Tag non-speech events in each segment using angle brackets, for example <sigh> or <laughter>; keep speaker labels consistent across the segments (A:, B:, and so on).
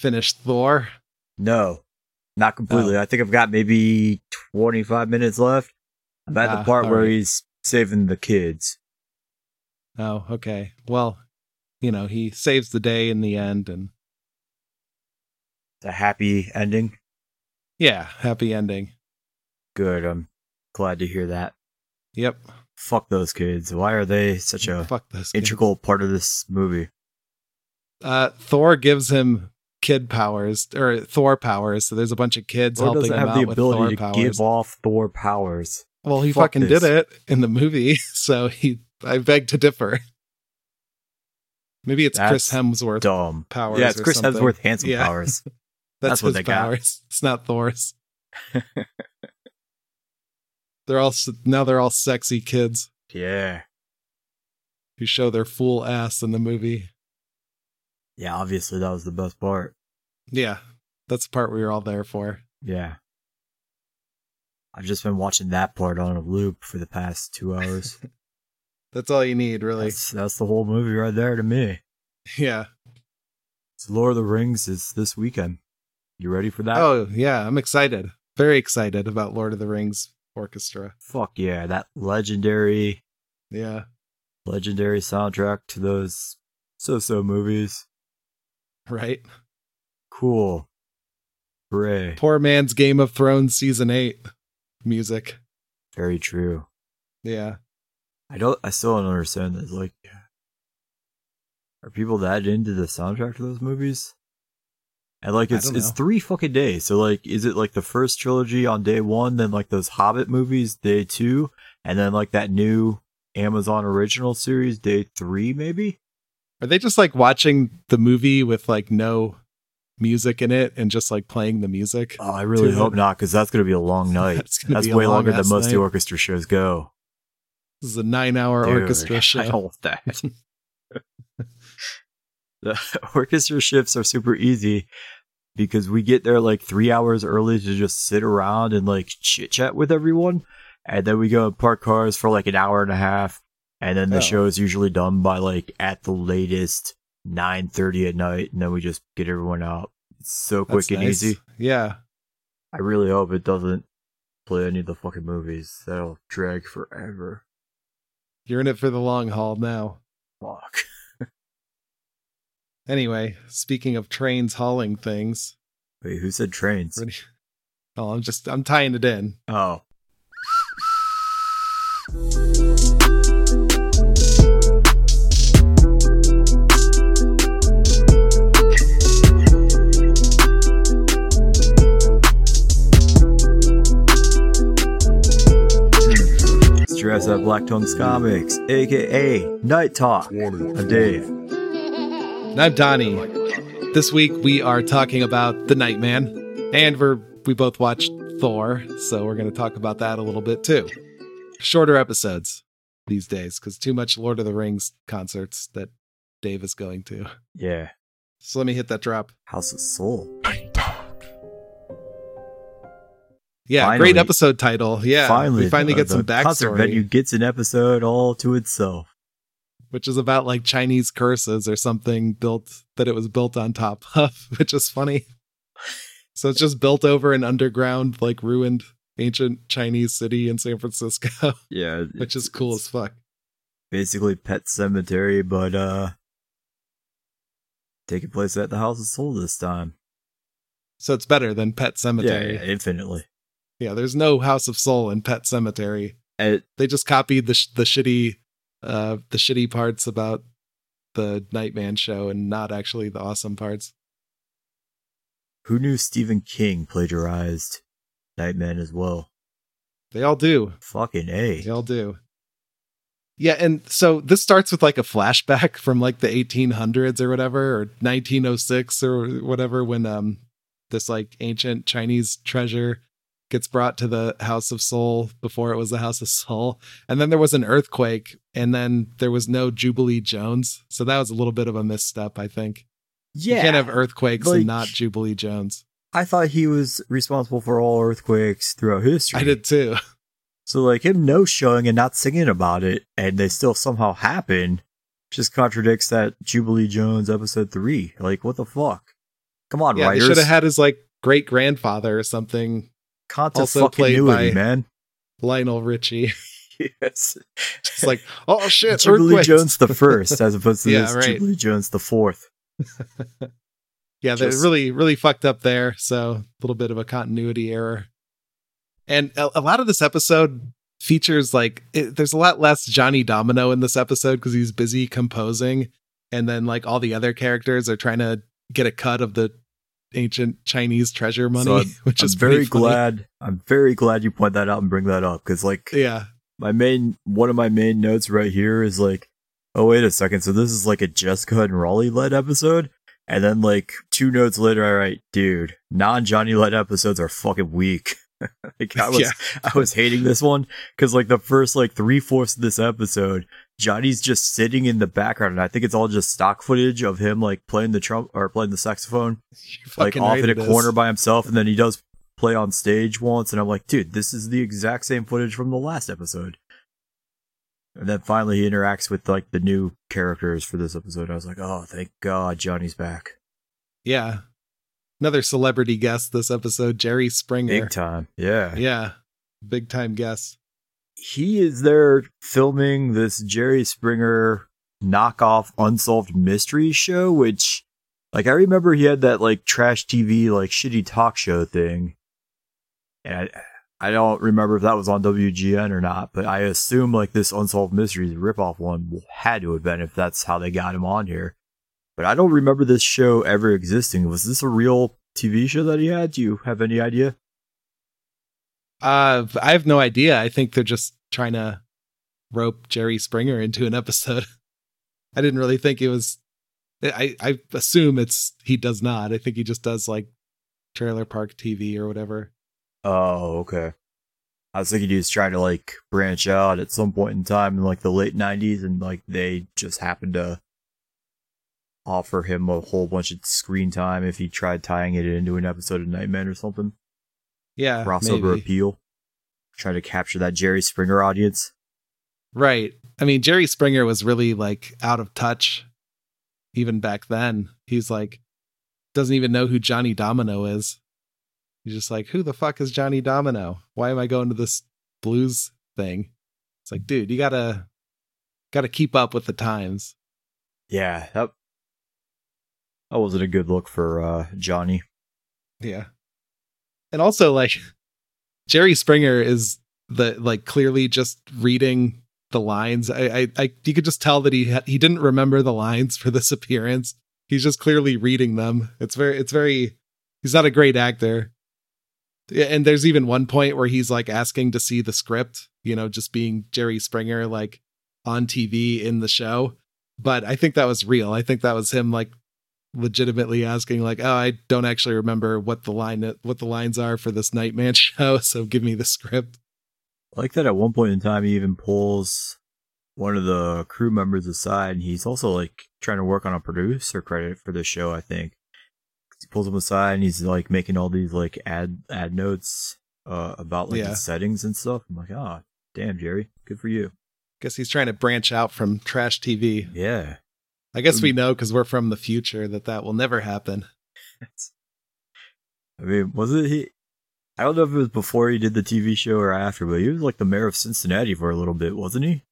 A: finished Thor?
B: No, not completely.
A: Oh.
B: I think I've got maybe 25 minutes left. I'm at
A: Ah,
B: the part where
A: right.
B: he's saving the kids.
A: Oh, okay. Well, you know, he saves the day in the end and
B: It's a happy ending.
A: yeah, happy ending.
B: Good. I'm glad to hear that.
A: Yep.
B: Fuck those kids. Why are they such a
A: Fuck kid.
B: integral part of this movie?
A: Uh, Thor gives him kid powers or Thor powers. So there's a bunch of kids
B: Thor
A: helping
B: doesn't
A: him
B: have
A: out
B: the
A: with Thor
B: ability to
A: powers.
B: give off Thor powers.
A: well, he
B: Fuck
A: fucking
B: this.
A: did it in the movie, <laughs> so he. I beg to differ. Maybe it's Chris
B: That's
A: Hemsworth
B: Dumb.
A: powers.
B: yeah, it's
A: or
B: Chris
A: something.
B: Hemsworth handsome
A: Yeah.
B: powers. <laughs>
A: That's,
B: That's what
A: his
B: they got.
A: powers. <laughs> It's not Thor's. they're all s- now. They're all sexy kids
B: yeah.
A: who show their full ass in the movie.
B: Yeah, obviously that was the best part.
A: Yeah, that's the part we were all there for.
B: Yeah. I've just been watching that part on a loop for the past two <laughs> hours.
A: That's all you need, really.
B: that's, that's the whole movie right there to me.
A: Yeah.
B: So Lord of the Rings is this weekend. You ready for that?
A: Oh, yeah. I'm excited. Very excited about Lord of the Rings Orchestra.
B: Fuck yeah. That legendary,
A: Yeah.
B: legendary soundtrack to those so-so movies.
A: Right.
B: Cool. Hooray.
A: Poor man's Game of Thrones season eight music.
B: Very true.
A: Yeah.
B: I don't, I still don't understand this. Like, are people that into the soundtrack to those movies? And like, it's it's three fucking days. So like, is it like the first trilogy on day one, then like those Hobbit movies day two, and then like that new Amazon original series day three, maybe?
A: Are they just like watching the movie with like no music in it and just like playing the music?
B: Oh, I really hope
A: it.
B: not, because that's gonna be a long <laughs> night.
A: That's gonna
B: That's
A: be a
B: way longer than most of the orchestra shows go.
A: This is a nine hour
B: Dude,
A: orchestra
B: I
A: show.
B: don't <laughs> that. the <laughs> orchestra shifts are super easy because we get there like three hours early to just sit around and like chit chat with everyone. And then we go and park cars for like an hour and a half. And then the
A: Oh.
B: show is usually done by like at the latest 9.30 at night. And then we just get everyone out. It's so quick
A: That's
B: and
A: nice.
B: easy.
A: Yeah.
B: I really hope it doesn't play any of the fucking movies. That'll drag forever.
A: You're in it for the long haul now.
B: Fuck. <laughs>
A: Anyway, speaking of trains hauling things,
B: Wait, who said trains?
A: ready- oh, I'm just I'm tying it in.
B: Oh. Black Tongues Comics, aka Night Talk. I'm Dave.
A: And I'm Donnie. This week we are talking about the Nightman, and we're we both watched Thor, so we're going to talk about that a little bit too. Shorter episodes these days because too much Lord of the Rings concerts that Dave is going to.
B: Yeah.
A: So let me hit that drop.
B: House of Soul.
A: Yeah,
B: Finally.
A: great episode title. Yeah,
B: finally,
A: we finally
B: the-
A: get some
B: the Concert venue
A: backstory,
B: gets an episode all to itself.
A: which is about like Chinese curses or something built that it was built on top of, <laughs> which is funny. So it's just built over an underground, like ruined ancient Chinese city in San Francisco, <laughs>
B: Yeah,
A: which is cool as fuck.
B: basically Pet Sematary, but uh, taking place at the House of Soul this time.
A: So it's better than Pet
B: Yeah,
A: Sematary.
B: yeah, infinitely.
A: Yeah, there's no House of Soul in Pet Sematary.
B: And
A: They just copied the sh- the shitty uh the shitty parts about the Nightman show and not actually the awesome parts.
B: who knew Stephen King plagiarized Nightman as well?
A: They all do.
B: Fucking a.
A: They all do. Yeah, and so this starts with like a flashback from like the 1800s or whatever, or 1906 or whatever, when um this like ancient Chinese treasure gets brought to the House of Soul before it was the House of Soul, and then there was an earthquake, and then there was no Jubilee Jones, so that was a little bit of a misstep, I think.
B: Yeah,
A: you can't have earthquakes
B: like-
A: and not Jubilee Jones.
B: I thought he was responsible for all earthquakes throughout history.
A: I did too.
B: So like him no showing and not singing about it, and they still somehow happen, just contradicts that Jubilee Jones episode three. Like what the fuck? Come on,
A: yeah,
B: writers.
A: they should have had his like great grandfather or something,
B: Content
A: also played by-
B: man.
A: Lionel Richie. <laughs>
B: yes. <laughs>
A: It's like, oh shit,
B: Jubilee. Jones the first, as <laughs> opposed to
A: Yeah,
B: this
A: right.
B: Jubilee Jones the fourth.
A: Yeah, they're
B: Just-
A: really, really fucked up there. So a little bit of a continuity error. And a, a lot of this episode features like it, there's a lot less Johnny Domino in this episode because he's busy composing, and then like all the other characters are trying to get a cut of the ancient Chinese treasure money,
B: So I'm- <laughs>
A: which
B: I'm
A: is
B: very
A: funny.
B: glad. I'm very glad you point that out and bring that up because, like,
A: Yeah,
B: my main one of my main notes right here is like, oh wait a second, so this is like a Jessica and Raleigh led episode, and then like two notes later, I write, dude, non Johnny led episodes are fucking weak. <laughs> like I was <laughs>
A: Yeah.
B: I was hating this one because like the first like three fourths of this episode, Johnny's just sitting in the background, and I think it's all just stock footage of him like playing the trump or playing the saxophone <laughs> like off in a
A: is.
B: corner by himself, and then he does play on stage once, and I'm like, dude, this is the exact same footage from the last episode. And then finally he interacts with like the new characters for this episode. I was like, oh, thank God Johnny's back.
A: Yeah, another celebrity guest this episode, Jerry Springer.
B: Big time. Yeah.
A: Yeah, big time guest.
B: He is there filming this Jerry Springer knockoff unsolved mystery show, which like I remember he had that like trash TV like shitty talk show thing. And I, I don't remember if that was on WGN or not, but I assume like this Unsolved Mysteries ripoff one had to have been if that's how they got him on here. But I don't remember this show ever existing. Was this a real TV show that he had? Do you have any idea?
A: Uh, I have no idea. I think they're just trying to rope Jerry Springer into an episode. <laughs> I didn't really think it was. I I assume it's he does not. I think he just does like trailer park TV or whatever.
B: Oh, okay. I was thinking he was trying to like branch out at some point in time in like the late '90s, and like they just happened to offer him a whole bunch of screen time if he tried tying it into an episode of Nightman or something.
A: Yeah,
B: Crossover
A: maybe.
B: appeal, trying to capture that Jerry Springer audience.
A: Right. I mean, Jerry Springer was really like out of touch even back then. He's like doesn't even know who Johnny Domino is. He's just like, who the fuck is Johnny Domino? Why am I going to this blues thing? It's like, dude, you gotta gotta keep up with the times.
B: Yeah, that that wasn't a good look for uh, Johnny.
A: Yeah. And also like Jerry Springer is the like clearly just reading the lines. I I, I you could just tell that he ha- he didn't remember the lines for this appearance. He's just clearly reading them. It's very it's very he's not a great actor. And there's even one point where he's like asking to see the script, you know, just being Jerry Springer like on TV in the show. But I think that was real. I think that was him like legitimately asking like oh i don't actually remember what the line what the lines are for this nightman <laughs> show so give me the script.
B: I like that at one point in time he even pulls one of the crew members aside and he's also like trying to work on a producer credit for the show i think. He pulls him aside and he's like making all these like ad ad notes uh about like
A: Yeah.
B: the settings and stuff. I'm like oh damn jerry good for you.
A: Guess he's trying to branch out from trash tv
B: yeah
A: i guess we mm. know because we're from the future that that will never happen. <laughs>
B: I mean was it he i don't know if it was before he did the tv show or after but he was like the mayor of cincinnati for a little bit wasn't he?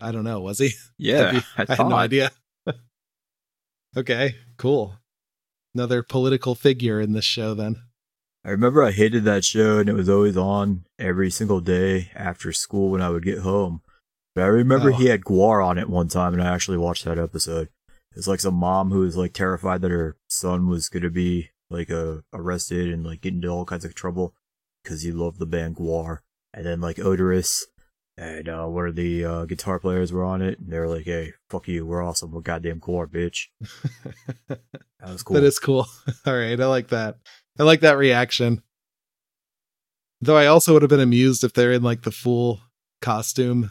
A: I don't know was he? <laughs>
B: Yeah
A: be-
B: I,
A: i had no idea. <laughs> Okay cool. Another political figure in this show then.
B: I remember I hated that show and it was always on every single day after school when I would get home. I remember
A: Oh.
B: he had Gwar on it one time and I actually watched that episode. It's like some mom who was like terrified that her son was going to be like uh, arrested and like get into all kinds of trouble because he loved the band Gwar. And then like Oderus and uh, one of the uh, guitar players were on it and they were like, hey, fuck you, we're awesome, we're goddamn Gwar, bitch. <laughs> That was cool.
A: That is cool. <laughs> All right, I like that. I like that reaction. Though I also would have been amused if they're in like the full costume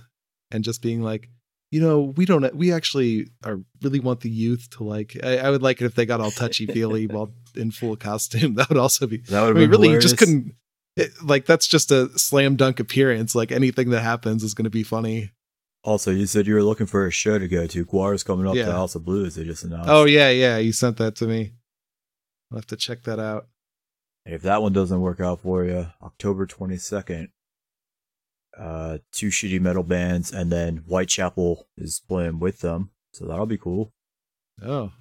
A: and just being like, you know, we don't, we actually are really want the youth to like. I, I would like it if they got all touchy feely <laughs> while in full costume. <laughs> That would also be.
B: that
A: I
B: would
A: mean,
B: have
A: really, you just couldn't. It, like that's just a slam dunk appearance. Like anything that happens is going to be funny.
B: Also, you said you were looking for a show to go to. Gwar's coming up
A: Yeah.
B: to House of Blues. They just announced.
A: Oh yeah, yeah. You sent that to me. I'll have to check that out.
B: If that one doesn't work out for you, October 22nd, uh, two shitty metal bands, and then Whitechapel is playing with them. So that'll be cool.
A: Oh.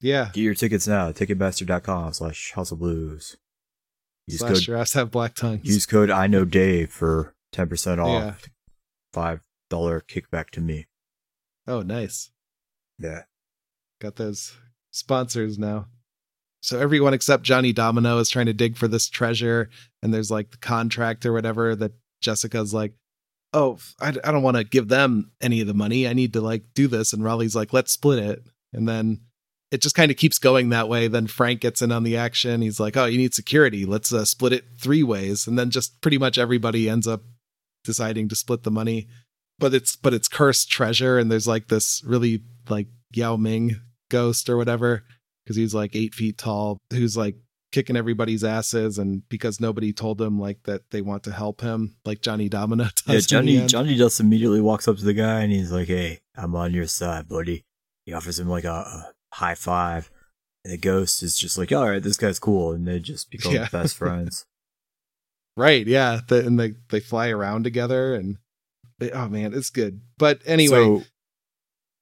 A: Yeah.
B: Get your tickets now. Ticketmaster.com slash House of Blues.
A: Use Slash code, your ass have black tongues.
B: Use code I know Dave for 10% off. Yeah. $5 kickback to me.
A: Oh, nice.
B: Yeah.
A: Got those sponsors now. So everyone except Johnny Domino is trying to dig for this treasure, and there's like the contract or whatever that Jessica's like, "Oh, I, I don't want to give them any of the money. I need to like do this." And Raleigh's like, "Let's split it." And then it just kind of keeps going that way. Then Frank gets in on the action. He's like, "Oh, you need security. Let's uh, split it three ways." And then just pretty much everybody ends up deciding to split the money. But it's but it's cursed treasure, and there's like this really like Yao Ming ghost or whatever because he's like eight feet tall, who's like kicking everybody's asses, and because nobody told him like that they want to help him, like Johnny Domino <laughs>
B: does. Yeah, Johnny Johnny just immediately walks up to the guy and he's like, "Hey, I'm on your side, buddy." He offers him like a, a high five, and the ghost is just like, "All right, this guy's cool," and they just become yeah. best friends. <laughs>
A: right? Yeah, the, and they they fly around together, and they, oh man, it's good. But anyway. So,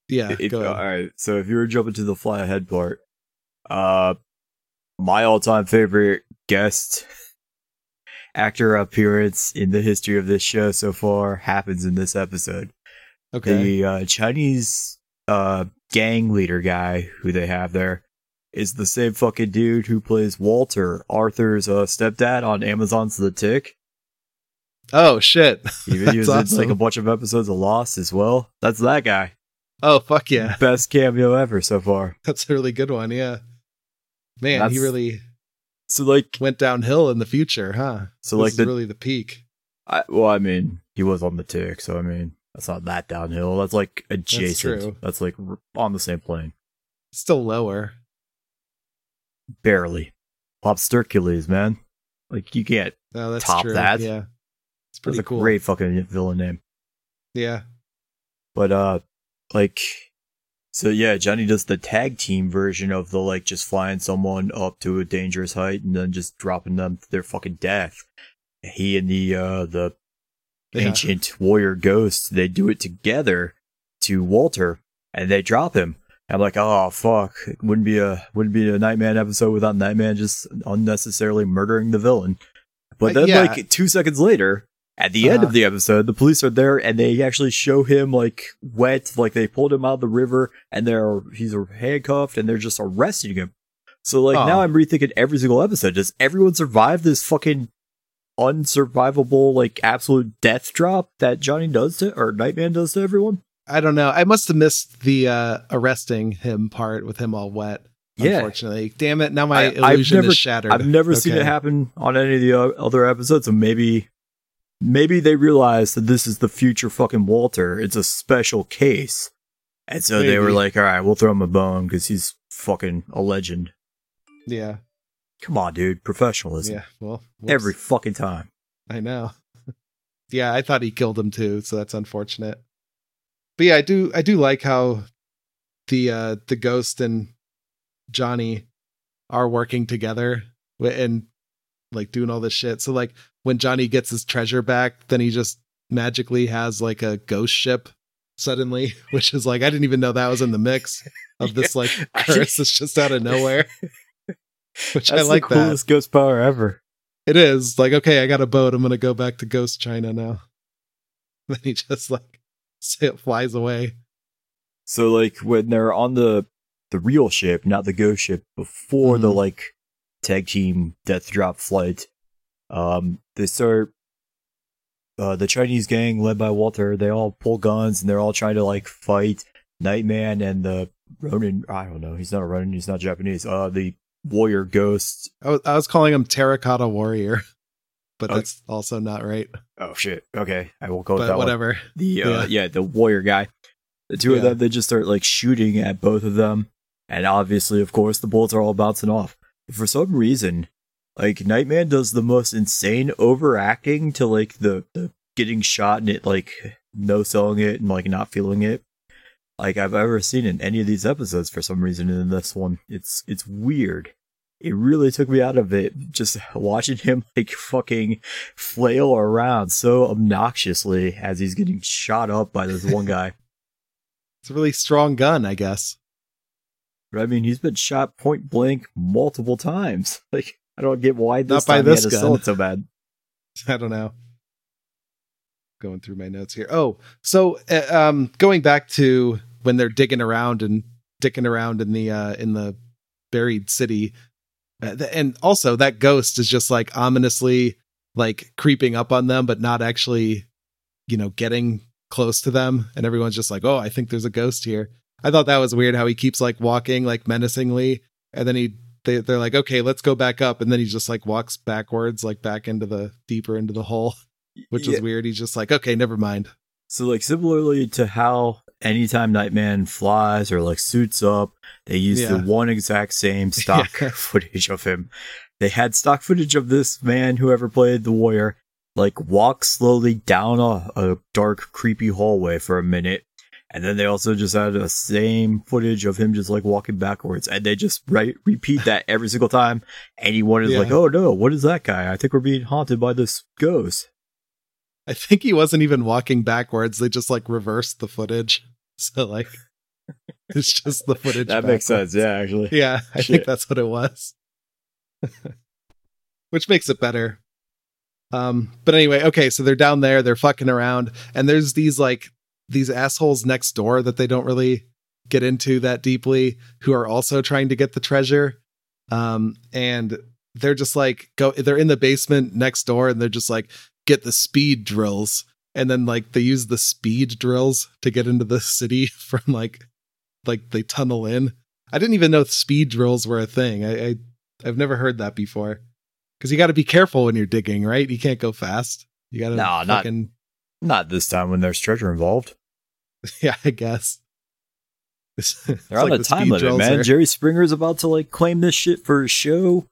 A: yeah,
B: if, all right. So if you were jumping to the fly ahead part, uh, my all-time favorite guest actor appearance in the history of this show so far happens in this episode. Okay. The uh, Chinese uh, gang leader guy who they have there is the same fucking dude who plays Walter, Arthur's uh, stepdad on Amazon's The Tick.
A: Oh shit!
B: He, <laughs> was awesome. in like a bunch of episodes of Lost as well. That's that guy.
A: Oh fuck yeah!
B: Best cameo ever so far. <laughs>
A: That's a really good one. Yeah. Man, That's, he really
B: so like
A: went downhill in the future, huh?
B: So this like the,
A: really the peak.
B: I, well, I mean, he was on the tick, so I mean, that's not that downhill. That's like adjacent. That's, that's like on the same plane.
A: Still lower.
B: Barely. Hercules, man. Like you can't oh, top true. that.
A: Yeah, it's pretty
B: that's
A: cool.
B: great fucking villain name.
A: Yeah,
B: but uh, like so yeah, Johnny does the tag team version of the like just flying someone up to a dangerous height and then just dropping them to their fucking death. He and the uh the yeah. ancient warrior ghost, they do it together to Walter and they drop him. I'm like, oh fuck. It wouldn't be a wouldn't be a Nightman episode without Nightman just unnecessarily murdering the villain. But uh, then uh, yeah. like two seconds later, at the uh-huh. end of uh-huh. the episode, the police are there and they actually show him like wet, like they pulled him out of the river and they're he's handcuffed and they're just arresting him. So like now I'm rethinking every single episode. Does everyone survive this fucking unsurvivable like absolute death drop that Johnny does to or Nightman does to everyone?
A: I don't know. I must have missed the uh arresting him part with him all wet. Yeah. Unfortunately, damn it! Now my I, illusion
B: never,
A: is shattered.
B: I've never okay. seen it happen on any of the other episodes, so maybe maybe they realized that this is the future fucking Walter. It's a special case. And so maybe. they were like, all right, we'll throw him a bone because he's fucking a legend.
A: Yeah.
B: Come on, dude. Professionalism.
A: Yeah. Well,
B: whoops. every fucking time.
A: I know. <laughs> yeah, I thought he killed him too, so that's unfortunate. But yeah, I do I do like how the uh the ghost and Johnny are working together and like doing all this shit. So like when Johnny gets his treasure back, then he just magically has like a ghost ship suddenly, <laughs> which is like I didn't even know that was in the mix of this <laughs> like curse that's just out of nowhere. <laughs> Which that's I like the coolest
B: that. ghost power ever.
A: It is like okay, I got a boat. I'm gonna go back to Ghost China now. Then he just like it flies away.
B: So like when they're on the the real ship, not the ghost ship, before mm-hmm. the like tag team death drop flight, um, they start uh, the Chinese gang led by Walter. They all pull guns and they're all trying to like fight Nightman and the Ronin. I don't know. He's not a Ronin. He's not Japanese. Uh, the warrior ghost.
A: I was, I was calling him Terracotta Warrior, <laughs> but oh. that's also not right.
B: Oh shit. Okay, I will go with
A: but
B: that.
A: Whatever. One.
B: The uh, yeah. yeah, the warrior guy. The two yeah. of them, they just start like shooting at both of them, and obviously, of course, the bullets are all bouncing off. For some reason, like Nightman does the most insane overacting to like the, the getting shot and it like no selling it and like not feeling it like I've ever seen in any of these episodes for some reason in this one. It's it's weird. it really took me out of it just watching him like fucking flail around so obnoxiously as he's getting shot up by this one guy. <laughs>
A: It's a really strong gun, I guess.
B: But I mean, he's been shot point blank multiple times. <laughs> Like, I don't get why this
A: Not by
B: time
A: this
B: he had to
A: gun.
B: it so bad. <laughs>
A: I don't know. Going through my notes here. Oh, so uh, um, going back to when they're digging around and dicking around in the uh, in the buried city, uh, th- and also that ghost is just like ominously like creeping up on them, but not actually, you know, getting close to them. And everyone's just like, "Oh, I think there's a ghost here." I thought that was weird how he keeps like walking like menacingly, and then he they they're like, "Okay, let's go back up," and then he just like walks backwards, like back into the deeper into the hole <laughs> which
B: Yeah.
A: is weird. He's just like, okay, never mind.
B: So, like, similarly to how anytime Nightman flies or like suits up, they use the one exact same <laughs> stock
A: Yeah. <laughs>
B: footage of him. They had stock footage of this man, whoever played the warrior, like walk slowly down a, a dark, creepy hallway for a minute. And then they also just had the same footage of him just like walking backwards. And they just right, repeat that every single time. Anyone is
A: Yeah.
B: like, oh no, what is that guy? I think we're being haunted by this ghost.
A: I think he wasn't even walking backwards. They just like reversed the footage. <laughs> So like, it's just the footage.
B: That makes sense. Yeah, actually.
A: Yeah, I
B: Shit.
A: think that's what it was. <laughs> Which makes it better. Um, but anyway, okay, so they're down there, they're fucking around, and there's these like these assholes next door that they don't really get into that deeply who are also trying to get the treasure. Um, and they're just like go they're in the basement next door and they're just like get the speed drills. And then like they use the speed drills to get into the city <laughs> from like like they tunnel in. I didn't even know speed drills were a thing. I, I i've never heard that before. Because you got to be careful when you're digging right? You can't go fast. You gotta
B: No, not-
A: fucking
B: Not this time when there's treasure involved. <laughs>
A: yeah i guess It's- <laughs> it's
B: They're on
A: like
B: the time limit, man.
A: are-
B: Jerry Springer's about to like claim this shit for his show.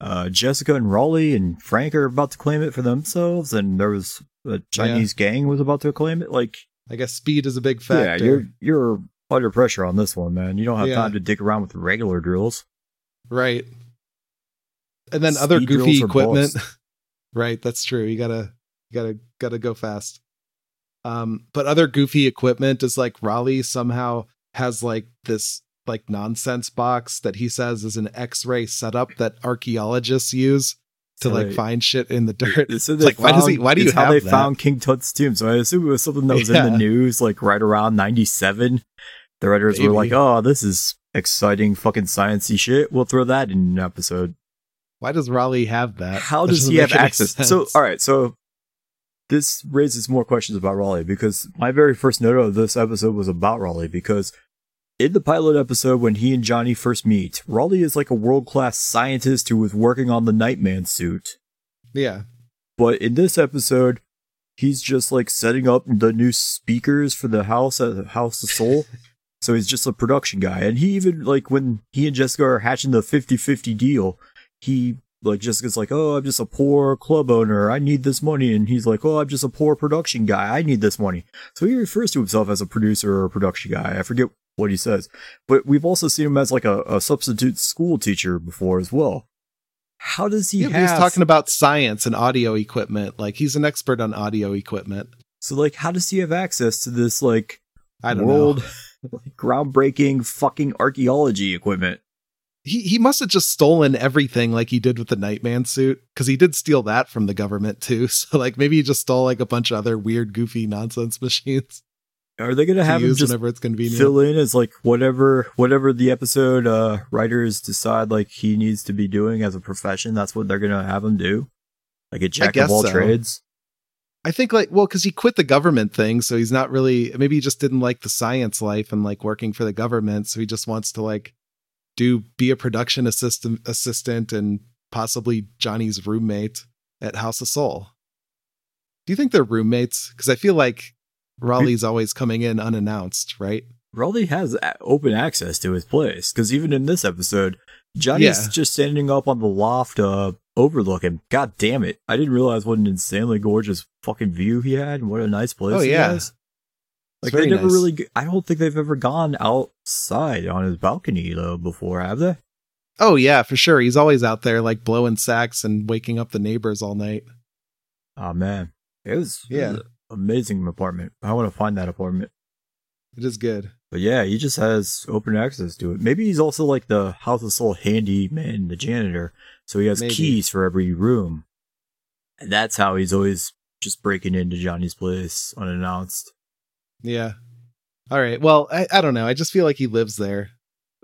B: Uh, Jessica and Raleigh and Frank are about to claim it for themselves, and there was a Chinese gang was about to claim it. Like,
A: i guess speed is a big factor
B: yeah, you're you're under pressure on this one, man. You don't have
A: Yeah.
B: time to dick around with regular drills.
A: Right. And then other goofy equipment. <laughs> right, that's true. You gotta you gotta gotta go fast. Um, but other goofy equipment is like Raleigh somehow has like this like nonsense box that he says is an X-ray setup that archaeologists use to like
B: they-
A: find shit in the dirt.
B: So
A: It's
B: they
A: like, why does he- why do you
B: it's how
A: have
B: they
A: that?
B: found King Tut's tomb? So I assume it was something that was in the news, like right around '97. The writers were like, "Oh, this is exciting, fucking sciencey shit. We'll throw that in an episode."
A: Why does Raleigh have that?
B: How
A: That
B: does he have
A: make any
B: access? So, all right, so this raises more questions about Raleigh because my very first note of this episode was about Raleigh because in the pilot episode when he and Johnny first meet, Raleigh is like a world class scientist who was working on the Nightman suit.
A: yeah.
B: But in this episode, he's just like setting up the new speakers for the house at the House of Soul. <laughs> so he's just a production guy. And he even like when he and Jessica are hatching the 50-50 deal, he like Jessica's like, "Oh, I'm just a poor club owner. I need this money." And he's like, "Oh, I'm just a poor production guy. I need this money." So he refers to himself as a producer or a production guy. I forget what he says. But we've also seen him as like a, a substitute school teacher before as well. How does he
A: Yeah,
B: have
A: he's talking about science and audio equipment. Like he's an expert on audio equipment.
B: So like, how does he have access to this like
A: I don't
B: world,
A: know. <laughs>
B: like, groundbreaking fucking archaeology equipment?
A: He he must have just stolen everything like he did with the Nightman suit because he did steal that from the government too. <laughs> So like maybe he just stole like a bunch of other weird, goofy nonsense machines
B: Are they gonna
A: to
B: have him just
A: whenever it's convenient.
B: fill in as like whatever whatever the episode uh writers decide like he needs to be doing as a profession? That's what they're gonna have him do, like a jack of all
A: so.
B: trades.
A: I think like well because he quit the government thing, so he's not really maybe he just didn't like the science life and like working for the government, so he just wants to like do be a production assistant assistant and possibly Johnny's roommate at House of Soul. Do you think they're roommates? Because I feel like Raleigh's always coming in unannounced, right?
B: Raleigh has open access to his place because even in this episode, Johnny's
A: Yeah.
B: just standing up on the loft uh, overlooking. God damn it! I didn't realize what an insanely gorgeous fucking view he had and what a nice place.
A: Oh,
B: he
A: yeah.
B: has. Like they never
A: nice.
B: really. g- I don't think they've ever gone outside on his balcony though before, have they?
A: Oh yeah, for sure. He's always out there like blowing sax and waking up the neighbors all night.
B: Oh man, it was it
A: Yeah.
B: was an amazing apartment. I want to find that apartment.
A: It is good.
B: But yeah, he just has open access to it. Maybe he's also like the House of Soul handyman, the janitor. So he has
A: Maybe.
B: keys for every room. And that's how he's always just breaking into Johnny's place unannounced.
A: Yeah. All right. Well, I, I don't know. I just feel like he lives there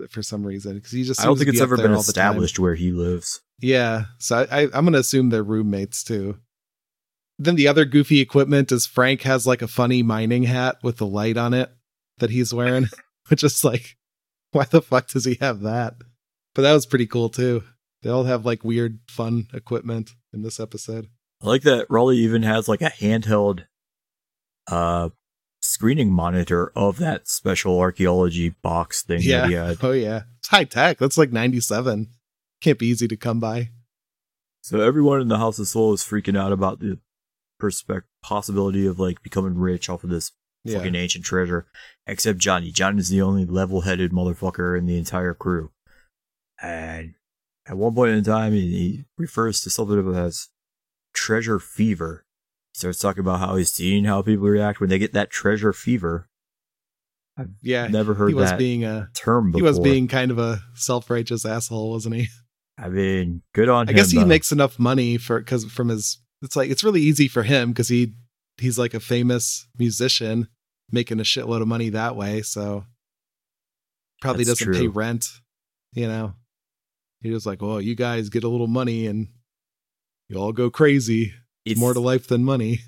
A: for some reason because he just.
B: I don't think it's ever been
A: all the time.
B: established where he lives.
A: Yeah. So I, I, I'm going to assume they're roommates too. Then the other goofy equipment is Frank has like a funny mining hat with the light on it that he's wearing, <laughs> which is like, why the fuck does he have that? But that was pretty cool too. They all have like weird, fun equipment in this episode.
B: I like that Raleigh even has like a handheld uh screening monitor of that special archaeology box thing
A: Yeah.
B: that he had.
A: Oh yeah, it's high tech. That's like '97. Can't be easy to come by.
B: So everyone in the House of Soul is freaking out about the perspect possibility of like becoming rich off of this
A: Yeah.
B: fucking ancient treasure, except Johnny. Johnny's the only level-headed motherfucker in the entire crew. And at one point in time, he, he refers to something as treasure fever. Starts talking about how he's seen how people react when they get that treasure fever.
A: yeah.
B: Never heard
A: he was
B: that
A: being a
B: term
A: he was being kind of a self-righteous asshole, wasn't he?
B: I mean, good on
A: I
B: him.
A: guess he
B: though.
A: makes enough money for because from his. It's like it's really easy for him because he he's like a famous musician making a shitload of money that way. So probably
B: That's
A: doesn't pay rent. You know, he was like, "Well, you guys get a little money and you all go crazy.
B: It's
A: More to life than money."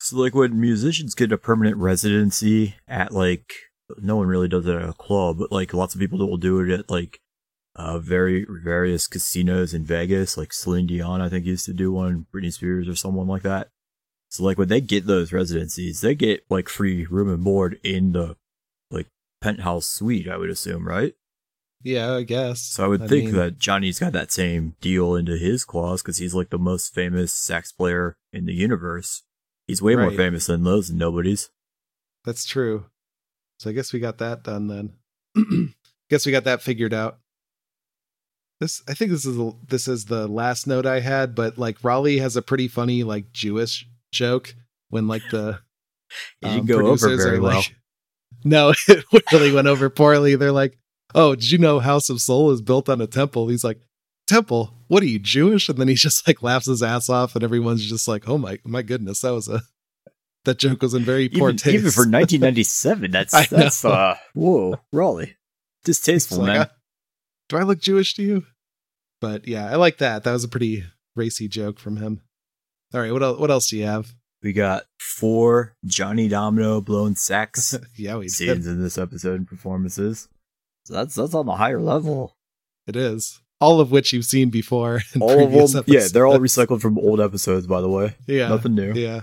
B: So like when musicians get a permanent residency at like no one really does it at a club, but like lots of people that will do it at like uh very various casinos in Vegas, like Celine Dion I think used to do one, Britney Spears or someone like that. So like when they get those residencies, they get like free room and board in the like penthouse suite, I would assume, right?
A: Yeah, I guess.
B: So I would think
A: mean,
B: that Johnny's got that same deal into his clause because he's like the most famous sax player in the universe. He's way more famous than those nobodies.
A: That's true. So I guess we got that done then. <clears throat> guess we got that figured out. This I think this is the, this is the last note I had, but like Raleigh has a pretty funny like Jewish joke when like the <laughs>
B: It
A: um,
B: didn't go over very
A: are
B: well. <laughs>
A: no, <laughs> it really went over poorly. They're like, "Oh, did you know House of Soul is built on a temple?" He's like, "Temple? What are you Jewish?" And then he <laughs> just like laughs his ass off, and everyone's just like, "Oh my, my goodness, that was a that joke was in very poor
B: even,
A: taste."
B: even for <laughs> 1997, <laughs> that's that's uh whoa, Raleigh, distasteful,
A: like,
B: man.
A: uh, do I look Jewish to you? But yeah, I like that. That was a pretty racy joke from him. All right, what else? What else do you have?
B: we got four Johnny Domino blown sax
A: yeah, we
B: scenes
A: did.
B: in this episode and performances. So that's that's on the higher level.
A: It is all of which you've seen before. In
B: All of them, yeah, they're all recycled from old episodes, by the way.
A: Yeah,
B: Nothing new.
A: yeah,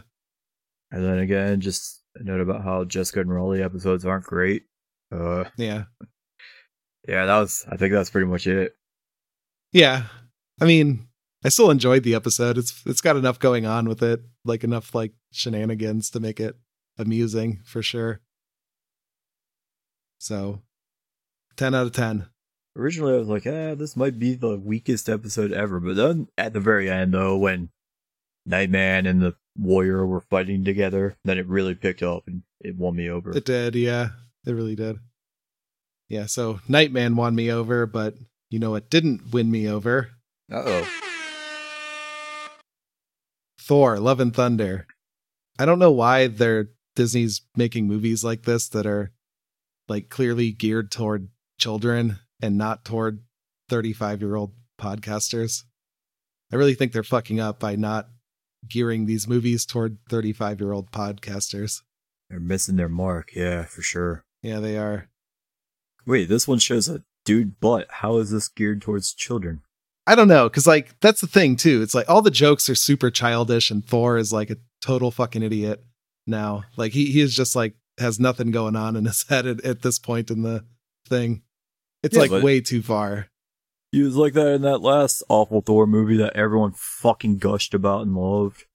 B: And then again, just a note about how Jessica and Raleigh episodes aren't great. Uh,
A: yeah,
B: yeah, that was. I think that's pretty much it.
A: yeah. I mean, I still enjoyed the episode. It's it's got enough going on with it, like enough like shenanigans to make it amusing for sure. So, ten out of ten.
B: Originally, I was like, ah, this might be the weakest episode ever. But then at the very end, though, when Nightman and the Warrior were fighting together, then it really picked up and it won me over.
A: It did, yeah. It really did. Yeah, so Nightman won me over, but you know what didn't win me over?
B: Uh oh.
A: Thor, Love and Thunder. I don't know why they're Disney's making movies like this that are like clearly geared toward children and not toward 35 year old podcasters. I really think they're fucking up by not gearing these movies toward 35 year old podcasters.
B: They're missing their mark. Yeah, for sure.
A: Yeah, they are.
B: Wait, this one shows a dude butt. How is this geared towards children?
A: I don't know, because like that's the thing too. It's like all the jokes are super childish, and Thor is like a total fucking idiot now. Like he he is just like has nothing going on in his <laughs> head at, at this point in the thing. It's
B: Yeah,
A: like way too far.
B: He was like that in that last awful Thor movie that everyone fucking gushed about and loved.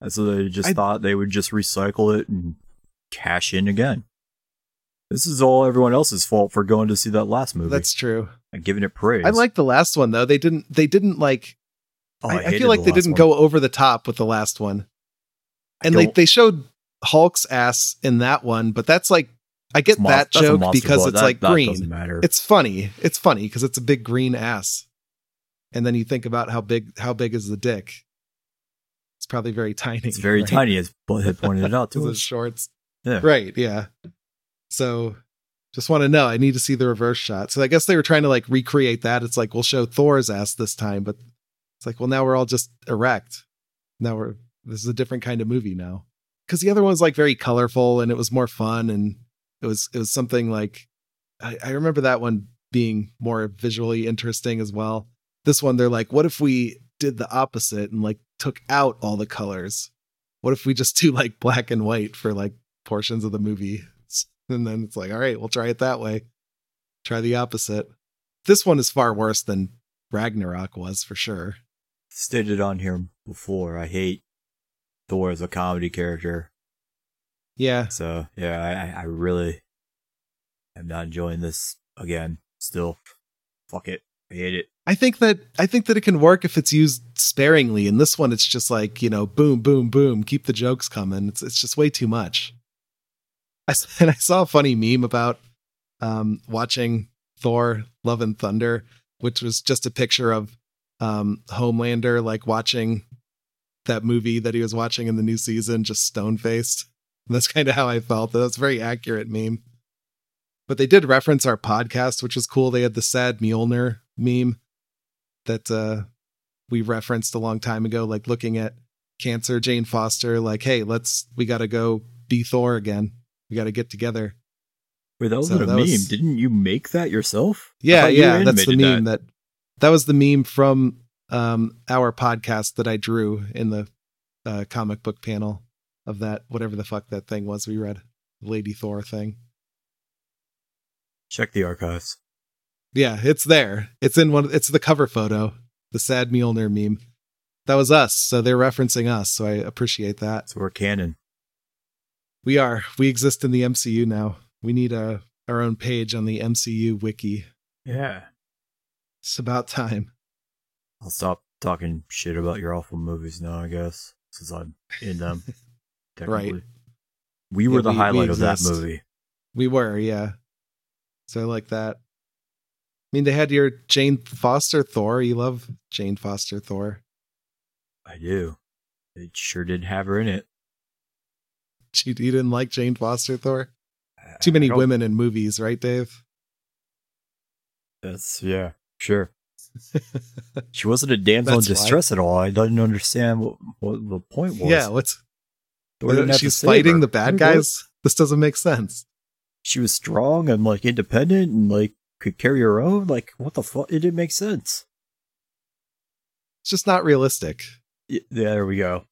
B: And so they just
A: I-
B: thought they would just recycle it and cash in again. This is all everyone else's fault for going to see that last movie
A: That's true.
B: and giving it praise.
A: I like the last one though. They didn't. They didn't like.
B: Oh,
A: I, I
B: hated
A: feel like
B: the
A: they didn't
B: one.
A: go over the top with the last one. And they they showed Hulk's ass in that one, but that's like I get
B: mon-
A: that joke because it's
B: That-
A: like
B: that
A: green. It's funny. It's funny because it's a big green ass. And then you think about how big how big is the dick? It's probably very tiny.
B: It's very
A: right?
B: tiny, as Bud had pointed it out <laughs> to us.
A: shorts.
B: Yeah.
A: Right, yeah. So just want to know. I need to see the reverse shot. So I guess they were trying to like recreate that. It's like we'll show Thor's ass this time, but it's like, well, now we're all just erect. Now we're this is a different kind of movie now. Because the other one was like very colorful and it was more fun and it was it was something like I, I remember that one being more visually interesting as well. This one, they're like, what if we did the opposite and like took out all the colors? What if we just <laughs> do like black and white for like portions of the movie? <laughs> And then it's like, all right, we'll try it that way. Try the opposite. This one is far worse than Ragnarok was for sure.
B: Stated on here before, I hate Thor as a comedy character.
A: Yeah.
B: So yeah, I, I really am not enjoying this again. Still, fuck it, I hate it.
A: I think that I think that it can work if it's used sparingly. In this one, it's just like you know, boom, boom, boom, keep the jokes coming. It's it's just way too much. I <laughs> and I saw a funny meme about um, watching Thor: Love and Thunder, which was just a picture of um, Homelander like watching that movie that he was watching in the new season, just stone faced. That's kind of how I felt. That's a very accurate meme. But they did reference our podcast, which was cool. They had the sad Mjolnir meme that uh, we referenced a long time ago, like looking at cancer, Jane Foster, like, hey, let's, we got to go be Thor again. We got to get together.
B: Wait, that was
A: So
B: a
A: that
B: meme.
A: was-
B: Didn't you make that yourself? I
A: Yeah,
B: you
A: yeah, that's the meme that. that was the meme from um, our podcast that I drew in the uh, comic book panel of that whatever the fuck that thing was we read, Lady Thor thing.
B: Check the archives.
A: Yeah, it's there. It's in one. It's the cover photo, the sad Mjolnir meme. That was us, so they're referencing us. So I appreciate that.
B: So we're canon.
A: We are. We exist in the MCU now. We need a our own page on the MCU wiki.
B: Yeah.
A: It's about time.
B: I'll stop talking shit about your awful movies now, I guess, since I'm in them. <laughs> technically. We were
A: Yeah,
B: the
A: we- we
B: highlight of that movie.
A: We were, yeah. So I like that. I mean, they had your Jane Foster Thor. You love Jane Foster Thor.
B: I do. It sure did have her in it.
A: You, <laughs> you didn't like Jane Foster Thor?
B: I-
A: Too many women in movies, right, Dave?
B: That's yeah, sure. <laughs> She wasn't a damsel in
A: That's why.
B: distress at all. I didn't understand what, what the point was.
A: yeah, what's
B: Thor didn't have to
A: she's fighting
B: her.
A: the bad guys? This doesn't make sense.
B: She was strong and like independent and like could carry her own. Like what the fuck? It didn't make sense.
A: It's just not realistic.
B: Y- there we go.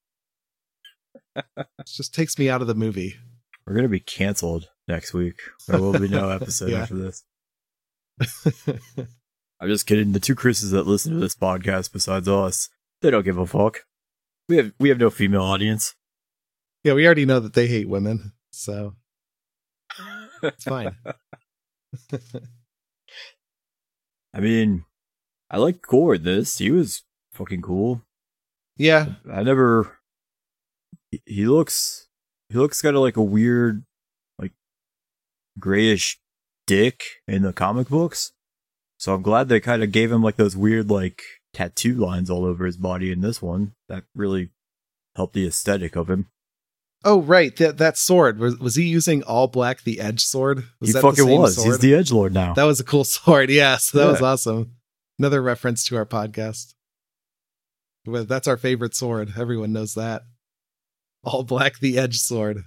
A: It just takes me out of the movie.
B: We're gonna be canceled next week. There will be no <laughs> episode
A: Yeah.
B: after this. <laughs> I'm just kidding. The two Chris's that listen to this podcast, besides us, they don't give a fuck. We have we have no female audience.
A: Yeah, we already know that they hate women, so it's fine. <laughs>
B: I mean, I like Gorr this. He was fucking cool.
A: yeah,
B: I never. he- He looks. He looks kind of like a weird, like, grayish dick in the comic books. So I'm glad they kind of gave him like those weird like tattoo lines all over his body in this one. That really helped the aesthetic of him.
A: Oh right, that that sword was was he using all black the edge sword? Was
B: he
A: that the
B: fucking was. He's
A: sword?
B: the edge lord now.
A: that was a cool <laughs> sword. Yes, that was awesome. Another reference to our podcast. Well, That's our favorite sword. Everyone knows that. All black the edge sword.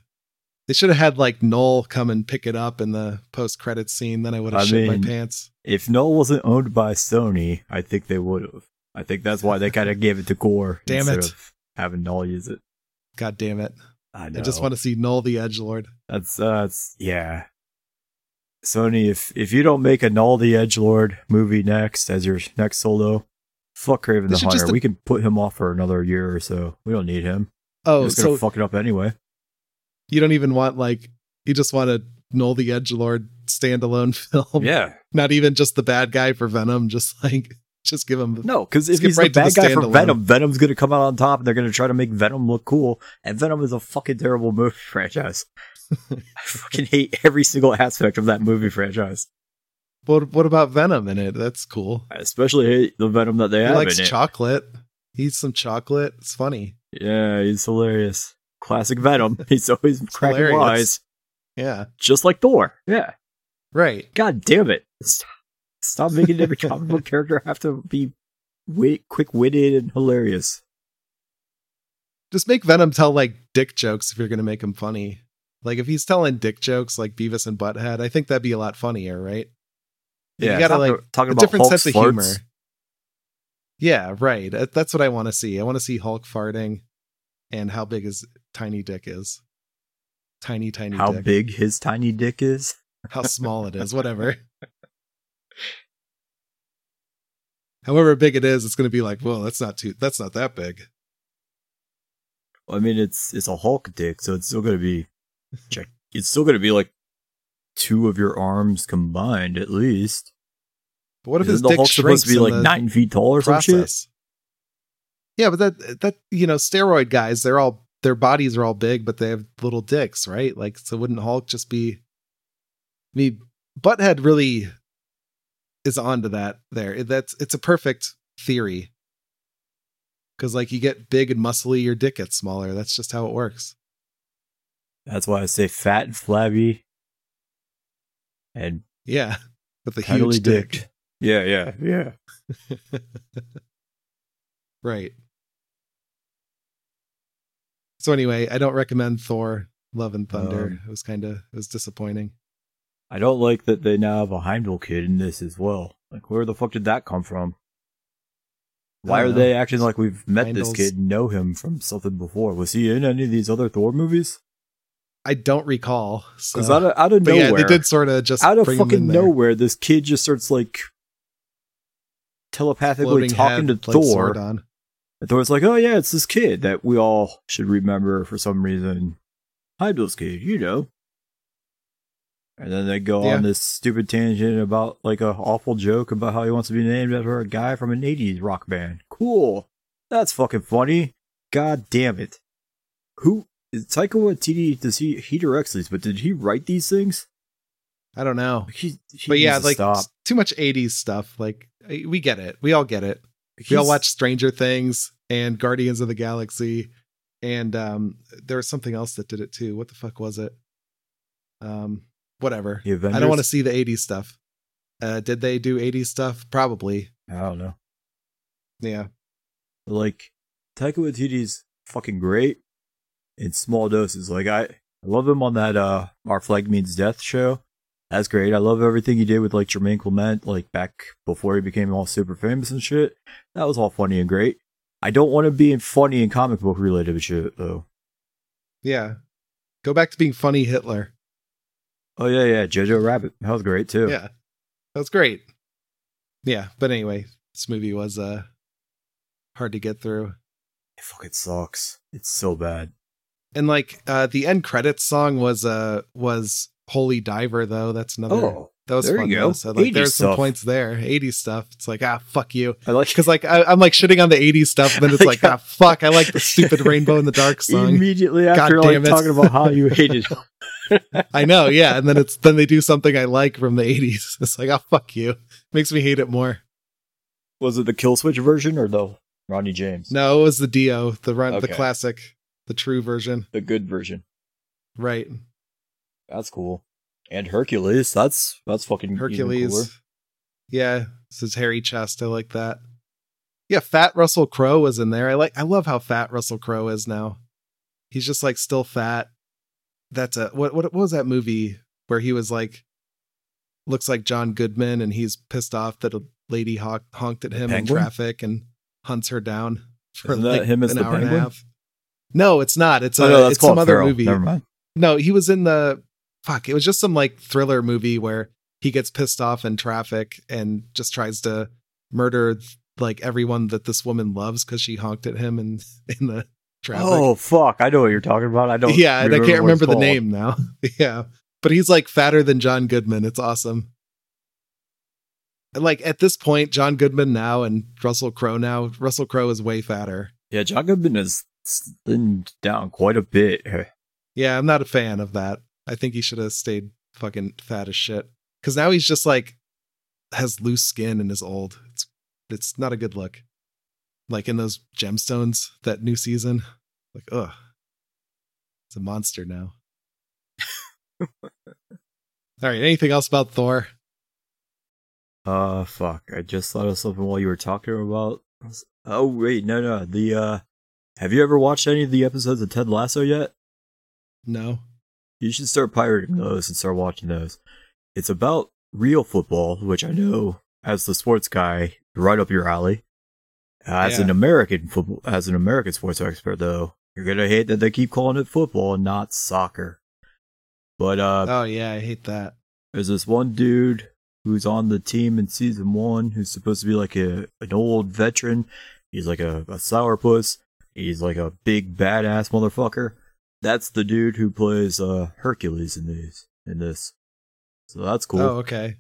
A: They should have had like Knull come and pick it up in the post credit scene. Then I would have
B: I
A: shit my pants.
B: if Knull wasn't owned by Sony, I think they would have. I think that's why they kind of gave it to Gorr
A: Damn
B: instead
A: it.
B: of having Knull use it.
A: God damn it!
B: I.
A: I just want to see Knull the Edge Lord.
B: That's uh, that's yeah. Sony, if if you don't make a Knull the Edge Lord movie next as your next solo, fuck Kraven
A: They
B: the
A: should just-
B: Hunter. we can put him off for another year or so. We don't need him.
A: Oh,
B: He's gonna
A: so
B: fuck it up anyway.
A: you don't even want like you just want a Knull the Edge Lord standalone <laughs> film.
B: Yeah.
A: Not even just the bad guy for Venom, just like just give him
B: No, because if he's
A: right
B: the bad
A: the
B: guy for. Venom, Venom's gonna come out on top, and they're gonna try to make Venom look cool. And Venom is a fucking terrible movie <laughs> franchise. <laughs> I fucking hate every single aspect of that movie franchise.
A: what what about Venom in it? That's cool.
B: I especially hate the Venom that they
A: He
B: have
A: likes
B: in it.
A: chocolate. He eats some chocolate. It's funny.
B: yeah, he's hilarious. Classic Venom. <laughs> He's always cracking
A: hilarious.
B: wise,
A: Yeah.
B: just like Thor. Yeah.
A: Right.
B: God damn it! Stop, stop making every <laughs> comic book character have to be wit- quick witted and hilarious.
A: Just make Venom tell like dick jokes if you're gonna make him funny. Like if he's telling dick jokes like Beavis and Butthead, I think that'd be a lot funnier, right? Yeah, you gotta,
B: talking-
A: like,
B: talking
A: a
B: about
A: different
B: Hulk's
A: sense of humor. Yeah, right. Uh, that's what I want to see. I want to see Hulk farting and how big his tiny dick is. Tiny, tiny
B: How
A: dick.
B: big his tiny dick is.
A: How small it is, whatever. <laughs> However big it is, it's going to be like, well, that's not too, that's not that big.
B: I mean, it's it's a Hulk dick, so it's still gonna be, check. It's still gonna be like two of your arms combined at least.
A: But what if
B: Isn't
A: his
B: the
A: dick
B: Hulk supposed to be like nine feet tall or some shit?
A: Yeah, but that that you know, steroid guys, they're all their bodies are all big, but they have little dicks, right? Like, so wouldn't Hulk just be? I mean, Butthead really is onto that. There, that's it's a perfect theory. Because like you get big and muscly, your dick gets smaller. That's just how it works.
B: That's why I say fat and flabby, and
A: Yeah, with a
B: cuddly
A: huge dick.
B: dick. Yeah, yeah, yeah. <laughs>
A: Right. So anyway, I don't recommend Thor: Love and Thunder.
B: Um,
A: it was kind of it was disappointing.
B: I don't like that they now have a Heimdall kid in this as well. Like, where the fuck did that come from? Why are
A: don't
B: they acting like we've met
A: Heimdall's-
B: this kid, know him from something before? Was he in any of these other Thor movies?
A: I don't recall. So.
B: Because out of out of nowhere,
A: yeah, they did sort of just
B: out of
A: bring him
B: fucking nowhere, this kid just starts like telepathically
A: Floating
B: talking to Thor. And Thor's like, "Oh yeah, it's this kid that we all should remember for some reason. Heimdall's kid, you know." And then they go
A: Yeah.
B: on this stupid tangent about like a awful joke about how he wants to be named after a guy from an '80s rock band. Cool, that's fucking funny. God damn it! Who is Taika Waititi? Does he he directs these? But did he write these things?
A: I don't know,
B: He, he
A: but yeah,
B: to
A: like
B: stop.
A: too much '80s stuff. Like we get it. We all get it. We all watch Stranger Things and Guardians of the Galaxy, and um, there was something else that did it too. What the fuck was it? Um, whatever. I don't want to see the '80s stuff. Uh, did they do '80s stuff? Probably.
B: I don't know.
A: Yeah.
B: like Taika Waititi's fucking great in small doses. Like I, I love him on that uh Our Flag Means Death show. That's great. I love everything he did with like Jermaine Clement, like back before he became all super famous and shit. That was all funny and great. I don't want to be in funny and comic book related shit though.
A: Yeah. Go back to being funny Hitler.
B: Oh yeah, yeah, Jojo Rabbit. That was great too.
A: Yeah. That was great. Yeah, but anyway, this movie was uh hard to get through.
B: It fucking sucks. It's so bad.
A: And like uh the end credits song was uh was Holy Diver though. That's another
B: Oh,
A: that was
B: there
A: fun
B: you go.
A: though. So like
B: 80s
A: there's some points there. 80s stuff. It's like ah fuck you.
B: I like
A: Because like I, I'm like shitting on the 80s stuff, and then it's <laughs> like ah fuck, I like the stupid Rainbow in the Dark song. <laughs>
B: immediately after
A: God
B: like
A: damn it.
B: talking about how you <laughs> hated
A: I know, yeah. And then it's then they do something I like from the 80s. <laughs> It's like ah fuck you. Makes me hate it more.
B: Was it the Killswitch version or the Ronnie James?
A: No, it was the Dio, the run, the classic, the true version.
B: The good version.
A: Right.
B: That's cool. And Hercules, that's that's fucking.
A: Hercules. Yeah, this is hairy chest. I like that. Yeah, fat Russell Crowe was in there. I like I love how fat Russell Crowe is now. He's just like still fat. That's a what what, what was that movie where he was like looks like John Goodman and he's pissed off that a lady honk, honked at him in traffic and hunts her down for
B: Isn't
A: like
B: him as
A: an
B: the
A: hour and a half. No, it's not. It's
B: Oh,
A: a
B: no, that's
A: it's some other movie.
B: Never mind.
A: No, he was in the fuck. It was just some like thriller movie where he gets pissed off in traffic and just tries to murder like everyone that this woman loves because she honked at him in <laughs> in the traffic.
B: Oh fuck! I know what you're talking about. I don't.
A: yeah, and I can't remember the
B: called.
A: name now. <laughs> yeah, but he's like fatter than John Goodman. It's awesome. Like at this point, John Goodman now and Russell Crowe now. Russell Crowe is way fatter.
B: Yeah, John Goodman has slimmed down quite a bit.
A: Yeah, I'm not a fan of that. I think he should have stayed fucking fat as shit. Because now he's just like has loose skin and is old. It's it's not a good look. Like in those gemstones that new season. Like, ugh. It's a monster now. <laughs> All right. Anything else about Thor?
B: Uh, fuck. I just thought of something while you were talking about. Oh wait, no, no. The uh, have you ever watched any of the episodes of Ted Lasso yet?
A: No.
B: You should start pirating those and start watching those. It's about real football, which I know as the sports guy, right up your alley. As
A: Yeah.
B: an American football, as an American sports expert, though, you're gonna hate that they keep calling it football and not soccer. But uh,
A: Oh yeah, I hate that.
B: there's this one dude who's on the team in season one who's supposed to be like a an old veteran. He's like a, a sourpuss. He's like a big badass motherfucker. That's the dude who plays uh Hercules in these in this. So that's cool.
A: Oh, okay.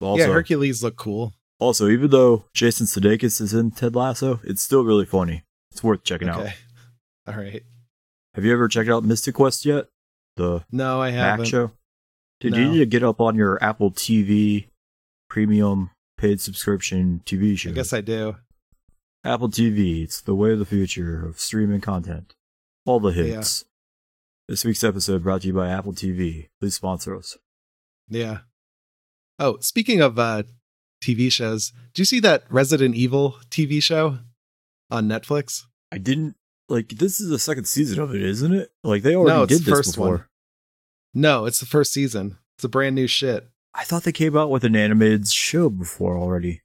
B: also,
A: yeah, Hercules look cool.
B: Also, even though Jason Sudeikis is in Ted Lasso, it's still really funny. It's worth checking out.
A: Okay. <laughs> All right.
B: Have you ever checked out Mythic Quest yet? The
A: No, I haven't.
B: show? Did
A: No.
B: you need to get up on your Apple TV premium paid subscription TV show?
A: I guess I do.
B: Apple TV, it's the way of the future of streaming content. All the
A: Yeah.
B: hits. This week's episode brought to you by Apple TV. Please sponsor us.
A: Yeah. Oh, speaking of uh TV shows, do you see that Resident Evil TV show on Netflix?
B: I didn't like this is the second season of it, isn't it? Like they already
A: No,
B: did
A: the
B: this
A: first
B: before.
A: one. No, it's the first season. It's a brand new shit.
B: I thought they came out with an animated show before already.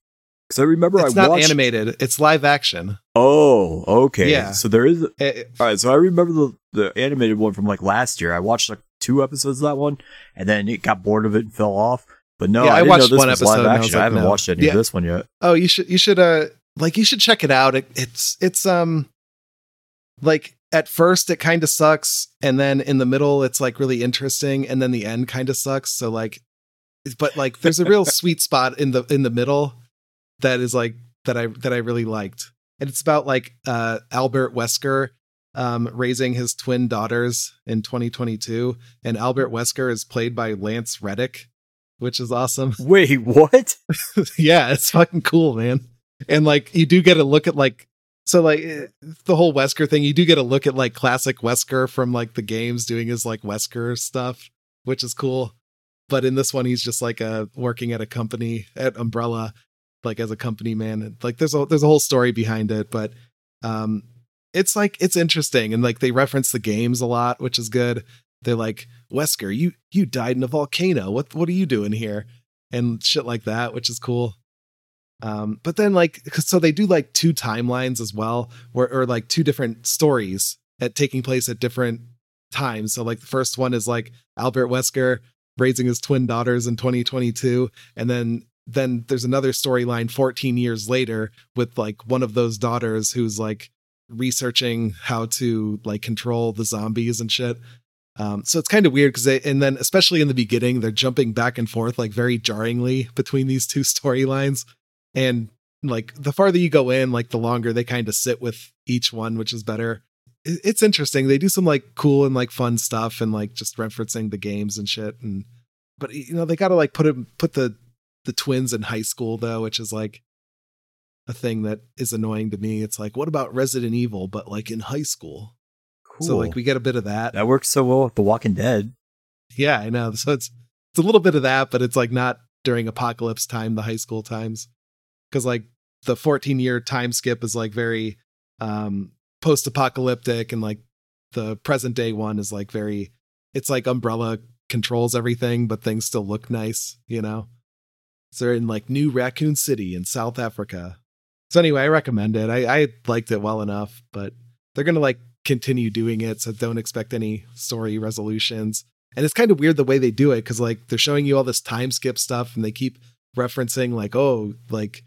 B: Because I remember
A: It's
B: I
A: not
B: watched.
A: animated. It's live action.
B: Oh, okay.
A: Yeah.
B: So there is.
A: Eh,
B: All right. So I remember the the animated one from like last year. I watched like two episodes of that one, and then it got bored of it and fell off. But no,
A: Yeah, I
B: I,
A: watched
B: know this
A: one episode I
B: action. I, haven't
A: no.
B: watched any
A: Yeah.
B: of this one yet.
A: oh, you should you should uh like you should check it out. It, it's it's um like at first it kind of sucks and then in the middle it's like really interesting and then the end kind of sucks. So like but like there's a real <laughs> sweet spot in the in the middle that is like that I that I really liked. And it's about like uh Albert Wesker um raising his twin daughters in 2022 and Albert Wesker is played by Lance Reddick, which is awesome. <laughs>
B: Wait, what?
A: yeah, it's fucking cool, man. And like you do get a look at like so like eh, the whole Wesker thing, you do get a look at like classic Wesker from like the games doing his like Wesker stuff, which is cool. But in this one he's just like uh working at a company at Umbrella like as a company man. And, Like there's a there's a whole story behind it, but um it's like it's interesting and like they reference the games a lot, which is good. They're like, "Wesker, you you died in a volcano. What what are you doing here?" and shit like that, which is cool. Um, but then like so they do like two timelines as well, where or like two different stories at taking place at different times. So like the first one is like Albert Wesker raising his twin daughters in 2022, and then then there's another storyline 14 years later with like one of those daughters who's like researching how to like control the zombies and shit. Um, so it's kind of weird because they, and then especially in the beginning, they're jumping back and forth like very jarringly between these two <laughs> storylines. And like the farther you go in, like the longer they kind of sit with each one, which is better. It's interesting. They do some like cool and like fun stuff and like just referencing the games and shit. And but you know they got to like put it put the the twins in high school though, which is like a thing that is annoying to me. It's like what about Resident Evil, but like in high school?
B: Cool.
A: So like we get a bit of that.
B: that works so well with The Walking Dead.
A: Yeah, I know. So it's it's a little bit of that, but it's like not during apocalypse time, the high school times. Cause like the 14 year time skip is like very um post apocalyptic and like the present day one is like very it's like umbrella controls everything, but things still look nice, you know? So they're in like New Raccoon City in South Africa. So anyway, I recommend it. I, I liked it well enough, but they're gonna like continue doing it, so don't expect any story resolutions. And it's kind of weird the way they do it because like they're showing you all this time skip stuff and they keep referencing like, oh, like,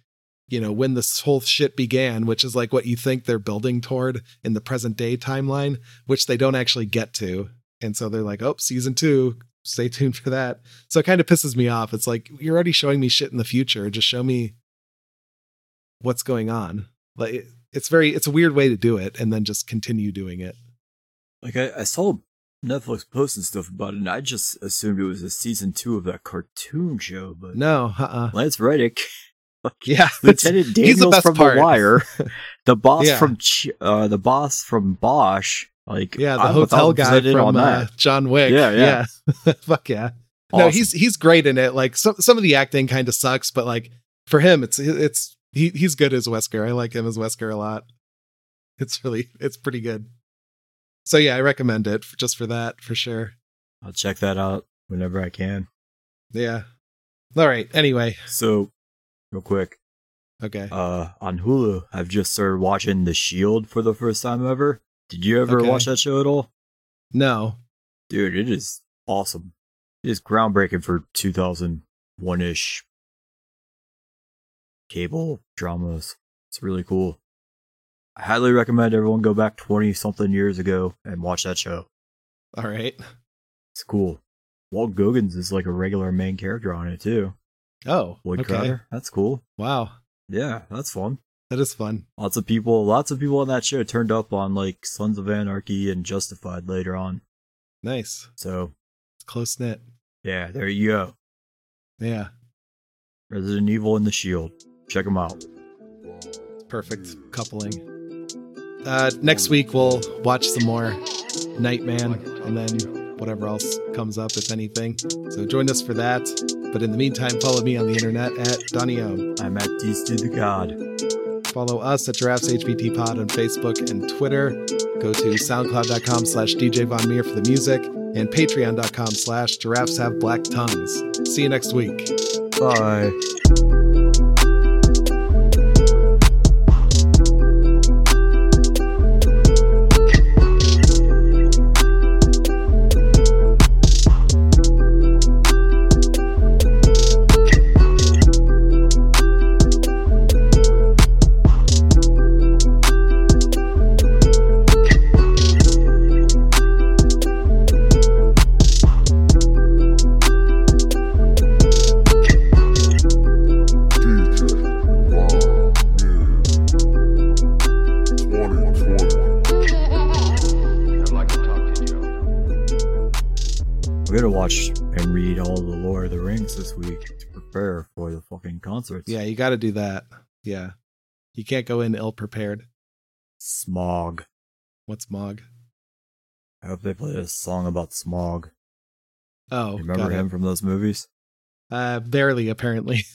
A: you know, when this whole shit began, which is like what you think they're building toward in the present day timeline, which they don't actually get to. And so they're like, oh, season two, stay tuned for that. So it kind of pisses me off. It's like you're already showing me shit in the future. Just show me what's going on. Like it's very it's a weird way to do it, and then just continue doing it.
B: Like I, I saw Netflix posting stuff about it, and I just assumed it was a season two of that cartoon show. But
A: No, uh-uh.
B: Lance Reddick, <laughs>
A: yeah,
B: Lieutenant
A: he's the best
B: from
A: part.
B: The Wire, <laughs> the boss
A: Yeah.
B: from uh, the boss from Bosch, like
A: yeah, the
B: I'm
A: hotel
B: 1000%
A: guy from uh. John Wick.
B: Yeah, yeah.
A: yeah. <laughs> Fuck yeah. No, he's he's great in it. Like some some of the acting kind of sucks, but like for him, it's it's he he's good as Wesker. I like him as Wesker a lot. It's really it's pretty good. So yeah, I recommend it for, just for that for sure.
B: I'll check that out whenever I can.
A: Yeah. All right. Anyway,
B: So, real quick,
A: okay.
B: uh, on Hulu, I've just started watching The Shield for the first time ever. Did you ever
A: Okay.
B: watch that show at all?
A: No.
B: Dude, it is awesome. It is groundbreaking for 2001 ish cable dramas. It's really cool. I highly recommend everyone go back 20 something years ago and watch that show.
A: All right.
B: It's cool. Walt Goggins is like a regular main character on it too.
A: Oh.
B: Wood
A: okay.
B: That's cool.
A: Wow.
B: Yeah, that's fun.
A: That is fun.
B: Lots of people, lots of people on that show turned up on like Sons of Anarchy and Justified later on.
A: Nice.
B: So
A: It's close knit.
B: yeah, there you go.
A: Yeah.
B: Resident Evil and The Shield. Check them out.
A: Perfect coupling. Uh, next week we'll watch some more Nightman and then whatever else comes up, if anything. So join us for that. But in the meantime, follow me on the internet at Donny O.
B: I'm at Beast the God.
A: Follow us at Giraffes HBT Pod on Facebook and Twitter. Go to soundcloud.com slash DJ Von Meer for the music and patreon.com slash giraffes have black tongues. See you next week.
B: Bye. Fucking concerts.
A: Yeah, you got to do that. Yeah. You can't go in ill prepared.
B: Smog.
A: What's smog?
B: I hope they play a song about smog.
A: Oh,
B: You remember
A: got it.
B: him from those movies?
A: Uh, barely, apparently. <laughs>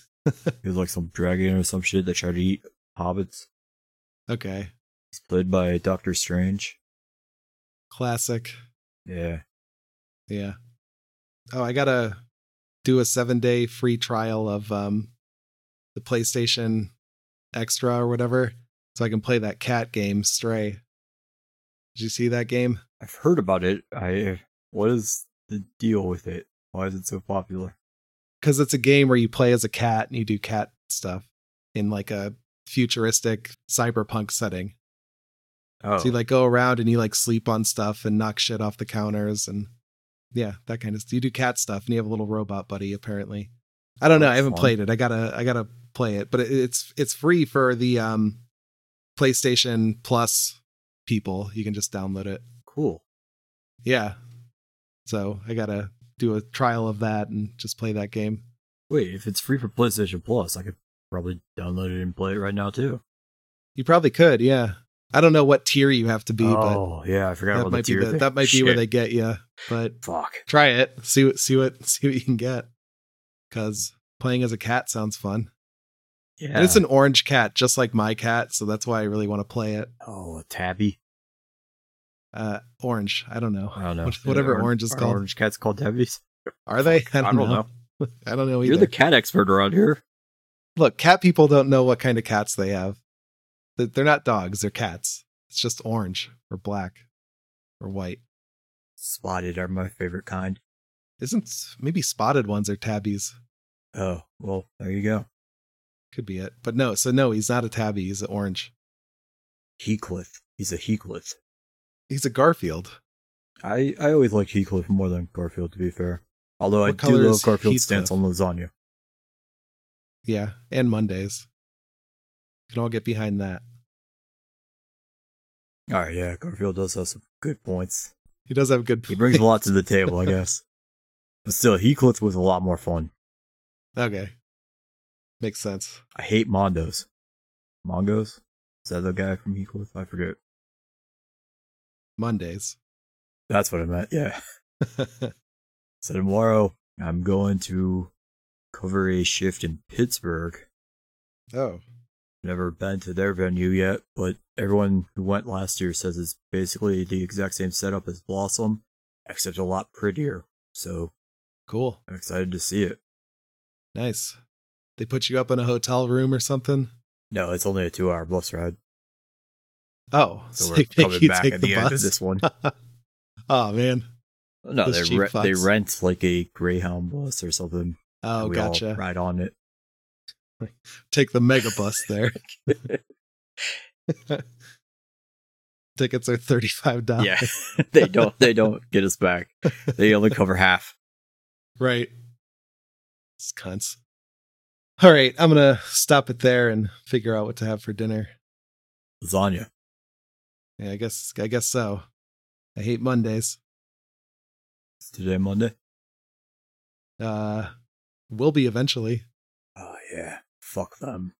B: He was like some dragon or some shit that tried to eat hobbits.
A: okay.
B: He's played by Doctor Strange.
A: Classic.
B: Yeah.
A: Yeah. Oh, I gotta do a seven day free trial of um the PlayStation Extra or whatever, so I can play that cat game, Stray. Did you see that game?
B: I've heard about it. I what is the deal with it? Why is it so popular?
A: Because it's a game where you play as a cat and you do cat stuff in like a futuristic cyberpunk setting.
B: Oh,
A: So you like go around and you like sleep on stuff and knock shit off the counters and yeah, that kind of stuff. You do cat stuff and you have a little robot buddy apparently. I don't know. I haven't played it. I gotta I gotta play it, but it, it's it's free for the um PlayStation Plus people. You can just download it.
B: cool.
A: Yeah. So I gotta do a trial of that and just play that game.
B: Wait, if it's free for PlayStation Plus, I could probably download it and play it right now too.
A: You probably could, yeah. I don't know what tier you have to be,
B: oh, yeah, I forgot
A: but that
B: about
A: might
B: the
A: be
B: tier
A: the, that might be where they get you. But
B: Fuck.
A: try it. See what see what <laughs> see what you can get. Cause playing as a cat sounds fun.
B: Yeah.
A: And it's an orange cat, just like my cat, so that's why I really want to play it.
B: oh, a tabby.
A: Uh orange. I don't know.
B: I don't know.
A: What- <laughs> whatever
B: Are-
A: orange is called.
B: Orange cats called tabbies.
A: Are they? I don't, <laughs>
B: I don't
A: know. I don't know either.
B: You're the cat expert around here.
A: Look, cat people don't know what kind of cats they have. They- They're not dogs, they're cats. It's just orange or black or white.
B: Spotted are my favorite kind.
A: Isn't maybe spotted ones are tabbies?
B: Oh, well, there you go.
A: Could be it. But no, so no, he's not a tabby, he's an orange.
B: Heathcliff. He's a Heathcliff.
A: He's a Garfield.
B: I, I always like Heathcliff more than Garfield, to be fair. Although I do love Garfield's stance on lasagna.
A: Yeah, and Mondays. Can all get behind that.
B: All right, yeah, Garfield does have some good points.
A: He does have good.
B: He brings a lot to the table, I <laughs> guess. But still, Heathcliff was a lot more fun.
A: Okay, makes sense.
B: I hate Mondos. Mongos? Is that the guy from Heathcliff? I forget.
A: Mondays.
B: That's what I meant. Yeah. <laughs> So tomorrow, I'm going to cover a shift in Pittsburgh.
A: oh,
B: Never been to their venue yet, but everyone who went last year says it's basically the exact same setup as Blossom, except a lot prettier. So
A: cool.
B: I'm excited to see it.
A: Nice. They put you up in a hotel room or something.
B: No, it's only a two hour bus ride.
A: Oh,
B: So
A: so
B: we're <laughs> coming back at
A: the
B: the, end of
A: bus?
B: this one. <laughs>
A: oh man.
B: No,
A: Those
B: they, re- they rent like a Greyhound bus or something.
A: Oh,
B: and we all
A: gotcha.
B: ride on it.
A: Take the mega bus there. <laughs> <laughs> Tickets are thirty five dollars.
B: Yeah, <laughs> they don't. They don't get us back. They only cover half.
A: Right. It's cunts. All right, I'm gonna stop it there and figure out what to have for dinner.
B: Lasagna.
A: Yeah, I guess I guess so. I hate Mondays.
B: It's today Monday.
A: Uh will be eventually.
B: Oh yeah. Fuck them.